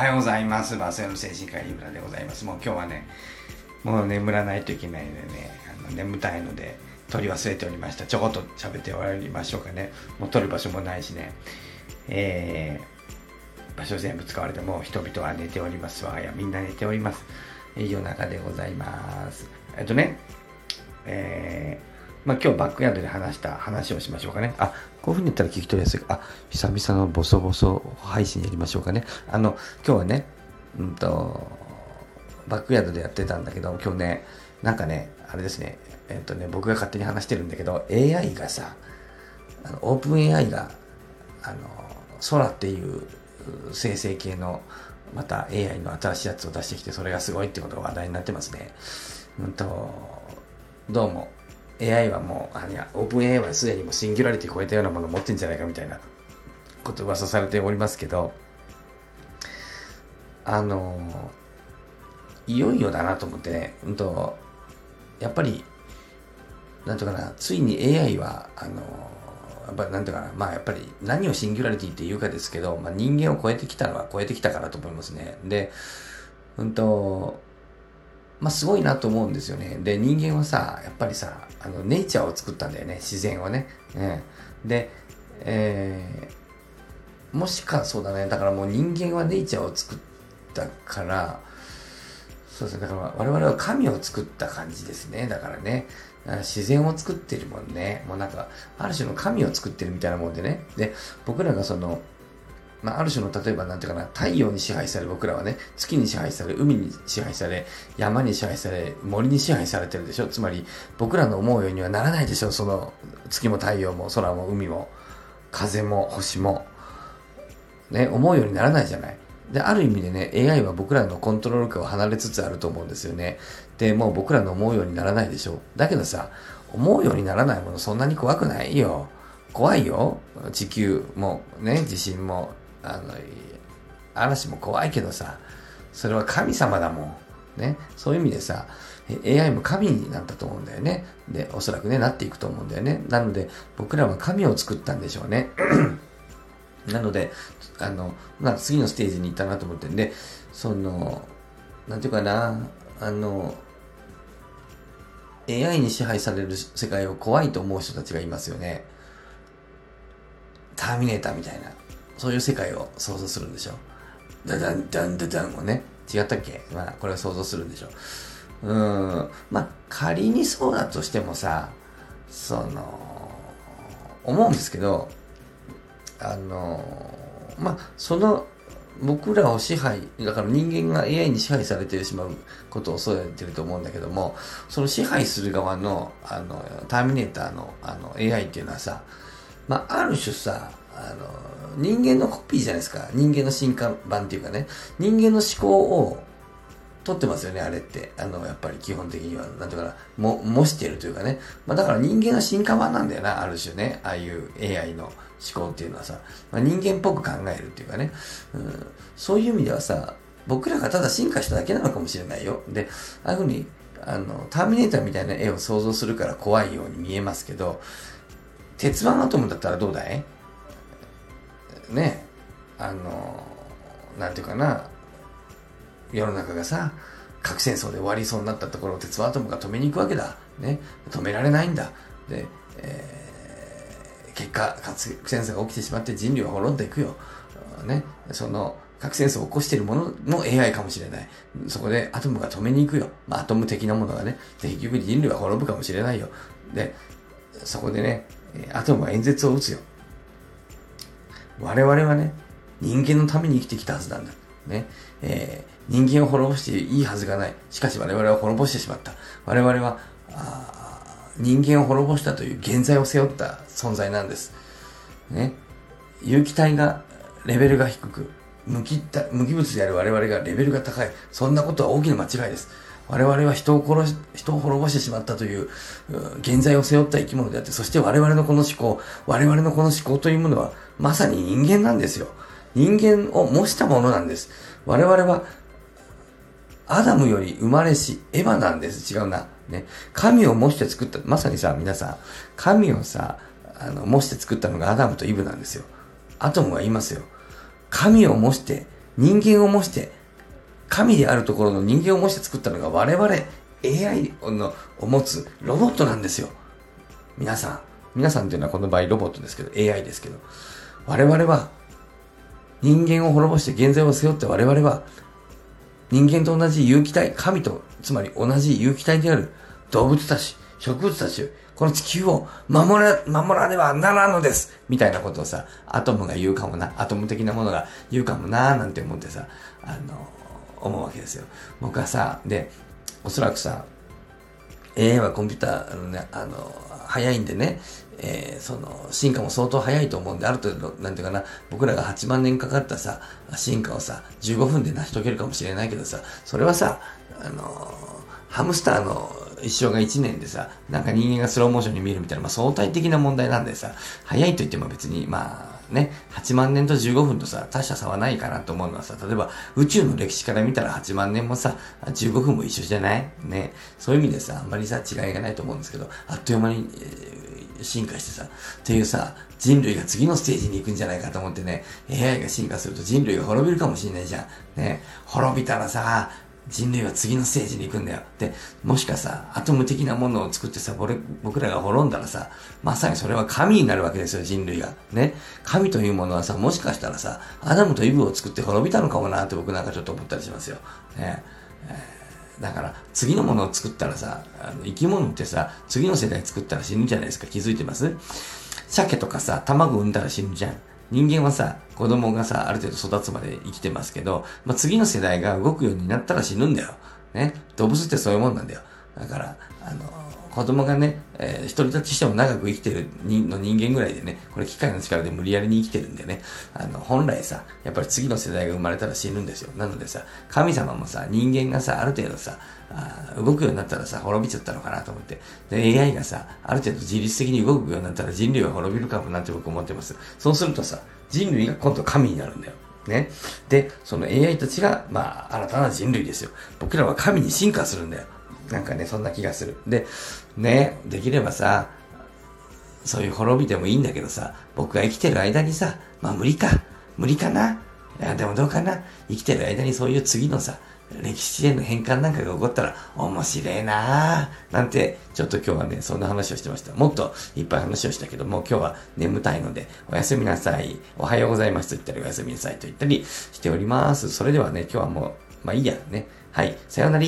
はようございます。バスの精神科医村でございます。もう今日はね、もう眠らないといけないのでね、あの眠たいので、取り忘れておりました。ちょこっと喋って終わりましょうかね。もう取る場所もないしね。えー、場所全部使われて、も人々は寝ております。我が家みんな寝ております。えー夜中でございます。えっとね、えー、まあ今日バックヤードで話した話をしましょうかね。あ、こういう風に言ったら聞き取りやすい。あ、久々のボソボソ配信やりましょうかね。あの、今日はね、うんと、バックヤードでやってたんだけど、今日ね、なんかね、あれですね、えっとね、僕が勝手に話してるんだけど、AI がさ、あのオープン AI が、あの、空っていう生成系の、また AI の新しいやつを出してきて、それがすごいってことが話題になってますね。うんと、どうも、AI はもう、あいや、オープン AI はすでにもシンギュラリティ超えたようなものを持ってんじゃないかみたいなこと噂されておりますけど、あの、いよいよだなと思ってね、うんと、やっぱり、なんとかな、ついに AI は、あの、やっぱりなんていうかな、まあやっぱり何をシンギュラリティって言うかですけど、まあ人間を超えてきたのは超えてきたかなと思いますね。で、うんと、まあすごいなと思うんですよね。で、人間はさ、やっぱりさ、あの、ネイチャーを作ったんだよね、自然をね。うん。で、えー、もしか、そうだね、だからもう人間はネイチャーを作ったから、そうですね。だから我々は神を作った感じですね。だからね。自然を作ってるもんね。もうなんか、ある種の神を作ってるみたいなもんでね。で、僕らがその、まあ、ある種の、例えばなんていうかな、太陽に支配され、僕らはね、月に支配され、海に支配され、山に支配され、森に支配されてるでしょ。つまり、僕らの思うようにはならないでしょ。その、月も太陽も空も海も、風も星も。ね、思うようにならないじゃない。で、ある意味でね、AI は僕らのコントロール下を離れつつあると思うんですよね。で、もう僕らの思うようにならないでしょ。だけどさ、思うようにならないものそんなに怖くないよ。怖いよ。地球もね、地震も、あの、嵐も怖いけどさ、それは神様だもん。ね。そういう意味でさ、AI も神になったと思うんだよね。で、おそらくね、なっていくと思うんだよね。なので、僕らは神を作ったんでしょうね。なので、あの、まあ、次のステージに行ったなと思ってんで、その、なんていうかな、あの、AI に支配される世界を怖いと思う人たちがいますよね。ターミネーターみたいな、そういう世界を想像するんでしょ。ダダンダンダダンをね、違ったっけ？まあ、これを想像するんでしょ。うーん、まあ、仮にそうだとしてもさ、その、思うんですけど、あの、まあ、その、僕らを支配、だから人間が AI に支配されてしまうことを恐れてると思うんだけども、その支配する側の、あの、ターミネーターの、あの、AI っていうのはさ、まあ、ある種さ、あの、人間のコピーじゃないですか。人間の進化版っていうかね、人間の思考を取ってますよね、あれって。あの、やっぱり基本的には、なんていうかな、も、模してるというかね。まあ、だから人間の進化版なんだよな、ある種ね。ああいう AI の思考っていうのはさ、まあ、人間っぽく考えるっていうかね。うん、そういう意味ではさ、僕らがただ進化しただけなのかもしれないよ。で、ああいうふうに、あの、ターミネーターみたいな絵を想像するから怖いように見えますけど、鉄腕アトムだったらどうだい？ねあの、なんていうかな、世の中がさ、核戦争で終わりそうになったところを鉄腕アトムが止めに行くわけだ。ね。止められないんだ。で、えー、結果、核戦争が起きてしまって人類は滅んでいくよ。ね。その、核戦争を起こしているものの AI かもしれない。そこでアトムが止めに行くよ。まあ、アトム的なものがね。で、結局人類は滅ぶかもしれないよ。で、そこでね、アトムは演説を打つよ。我々はね、人間のために生きてきたはずなんだ。ね。えー、人間を滅ぼしていいはずがない。しかし我々は滅ぼしてしまった。我々は、人間を滅ぼしたという現在を背負った存在なんです。ね。有機体がレベルが低く、無機、無機物である我々がレベルが高い。そんなことは大きな間違いです。我々は人を殺し、人を滅ぼしてしまったという、現在を背負った生き物であって、そして我々のこの思考、我々のこの思考というものは、まさに人間なんですよ。人間を模したものなんです。我々は、アダムより生まれし、エヴァなんです。違うな。ね。神を模して作った、まさにさ、皆さん、神をさ、あの、模して作ったのがアダムとイブなんですよ。アトムは言いますよ。神を模して人間を模して、神であるところの人間を模して作ったのが我々 AI のを持つロボットなんですよ。皆さん。皆さんっていうのはこの場合ロボットですけど、AI ですけど。我々は人間を滅ぼして現在を背負って我々は人間と同じ有機体、神と、つまり同じ有機体である動物たち、植物たち、この地球を守ら、守らねばならんのですみたいなことをさ、アトムが言うかもな、アトム的なものが言うかもな、なんて思ってさ、あの、思うわけですよ。僕はさ、で、おそらくさ、AI はコンピューター、あのね、あの、早いんでね、えー、その、進化も相当早いと思うんで、ある程度、なんていうかな、僕らが8万年かかったさ、進化をさ、15分で成し遂げるかもしれないけどさ、それはさ、あのハムスターの一生が1年でさ、なんか人間がスローモーションに見えるみたいな、まあ相対的な問題なんでさ、早いと言っても別に、まあね、8万年と15分とさ、大した差はないかなと思うのはさ、例えば宇宙の歴史から見たら8万年もさ、15分も一緒じゃない？ね。そういう意味でさ、あんまりさ、違いがないと思うんですけど、あっという間に、えー、進化してさ、っていうさ、人類が次のステージに行くんじゃないかと思ってね、AI が進化すると人類が滅びるかもしれないじゃん。ね、滅びたらさ、人類は次のステージに行くんだよ。で、もしかさ、アトム的なものを作ってさ、僕らが滅んだらさ、まさにそれは神になるわけですよ、人類が。ね。神というものはさ、もしかしたらさ、アダムとイブを作って滅びたのかもなって僕なんかちょっと思ったりしますよ。ね。えー、だから、次のものを作ったらさ、あの生き物ってさ、次の世代作ったら死ぬじゃないですか。気づいてます？鮭とかさ、卵産んだら死ぬじゃん。人間はさ、子供がさ、ある程度育つまで生きてますけど、まあ、次の世代が動くようになったら死ぬんだよ。ね。動物ってそういうもんなんだよ。だから、あの、子供がね、えー、独り立ちしても長く生きてる人の人間ぐらいでね、これ機械の力で無理やりに生きてるんでね、あの、本来さ、やっぱり次の世代が生まれたら死ぬんですよ。なのでさ、神様もさ、人間がさ、ある程度さ、あ動くようになったらさ、滅びちゃったのかなと思って。で、AI がさ、ある程度自律的に動くようになったら人類は滅びるかもなって僕思ってます。そうするとさ、人類が今度神になるんだよ。ね。で、その AI たちが、まあ、新たな人類ですよ。僕らは神に進化するんだよ。なんかね、そんな気がする。で、ね、できればさ、そういう滅びてもいいんだけどさ、僕が生きてる間にさ、まあ無理か。無理かな。いや、でもどうかな。生きてる間にそういう次のさ、歴史への変換なんかが起こったら面白いなぁ。なんて、ちょっと今日はね、そんな話をしてました。もっといっぱい話をしたけども、今日は眠たいので、おやすみなさい。おはようございますと言ったり、おやすみなさいと言ったりしております。それではね、今日はもう、まあいいやね。はい。さよなら